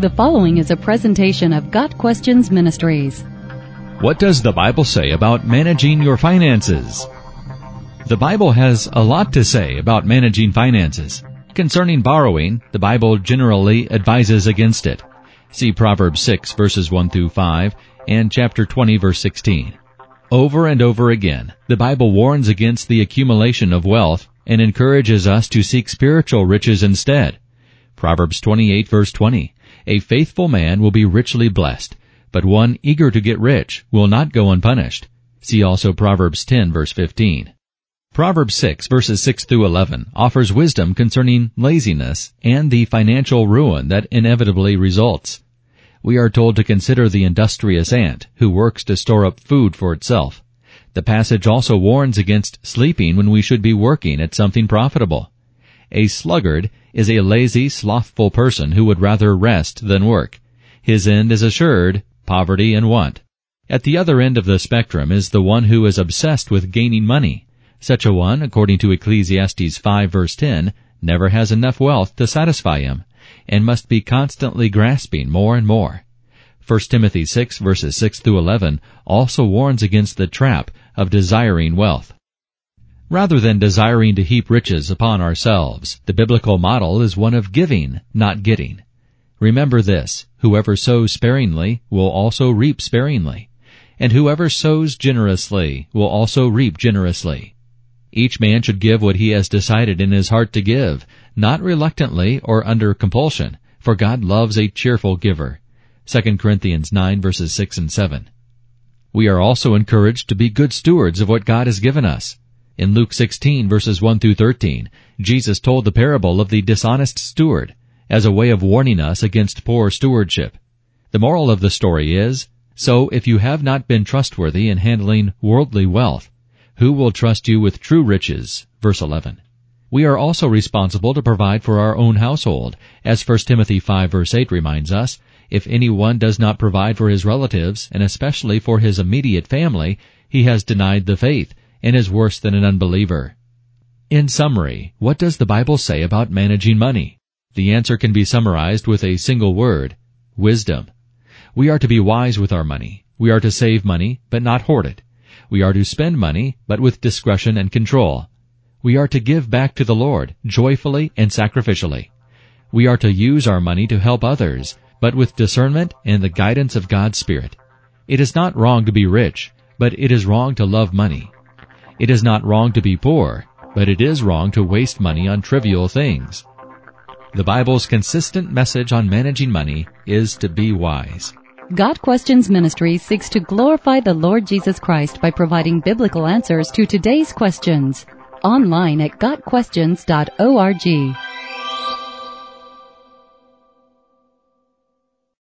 The following is a presentation of Got Questions Ministries. What does the Bible say about managing your finances? The Bible has a lot to say about managing finances. Concerning borrowing, the Bible generally advises against it. See Proverbs 6 verses 1 through 5 and chapter 20 verse 16. Over and over again, the Bible warns against the accumulation of wealth and encourages us to seek spiritual riches instead. Proverbs 28 verse 20. A faithful man will be richly blessed, but one eager to get rich will not go unpunished. See also Proverbs 10 verse 15. Proverbs 6 verses 6 through 11 offers wisdom concerning laziness and the financial ruin that inevitably results. We are told to consider the industrious ant who works to store up food for itself. The passage also warns against sleeping when we should be working at something profitable. A sluggard is a lazy, slothful person who would rather rest than work. His end is assured, poverty and want. At the other end of the spectrum is the one who is obsessed with gaining money. Such a one, according to Ecclesiastes 5 verse 10, never has enough wealth to satisfy him, and must be constantly grasping more and more. 1 Timothy 6 verses 6 through 11 also warns against the trap of desiring wealth. Rather than desiring to heap riches upon ourselves, the biblical model is one of giving, not getting. Remember this, whoever sows sparingly will also reap sparingly, and whoever sows generously will also reap generously. Each man should give what he has decided in his heart to give, not reluctantly or under compulsion, for God loves a cheerful giver. 2 Corinthians 9 verses 6 and 7. We are also encouraged to be good stewards of what God has given us. In Luke 16 verses 1 through 13, Jesus told the parable of the dishonest steward as a way of warning us against poor stewardship. The moral of the story is, so if you have not been trustworthy in handling worldly wealth, who will trust you with true riches? Verse 11. We are also responsible to provide for our own household, as 1 Timothy 5 verse 8 reminds us, if anyone does not provide for his relatives, and especially for his immediate family, he has denied the faith and is worse than an unbeliever. In summary, what does the Bible say about managing money? The answer can be summarized with a single word, wisdom. We are to be wise with our money. We are to save money, but not hoard it. We are to spend money, but with discretion and control. We are to give back to the Lord, joyfully and sacrificially. We are to use our money to help others, but with discernment and the guidance of God's Spirit. It is not wrong to be rich, but it is wrong to love money. It is not wrong to be poor, but it is wrong to waste money on trivial things. The Bible's consistent message on managing money is to be wise. Got Questions Ministry seeks to glorify the Lord Jesus Christ by providing biblical answers to today's questions. Online at GotQuestions.org.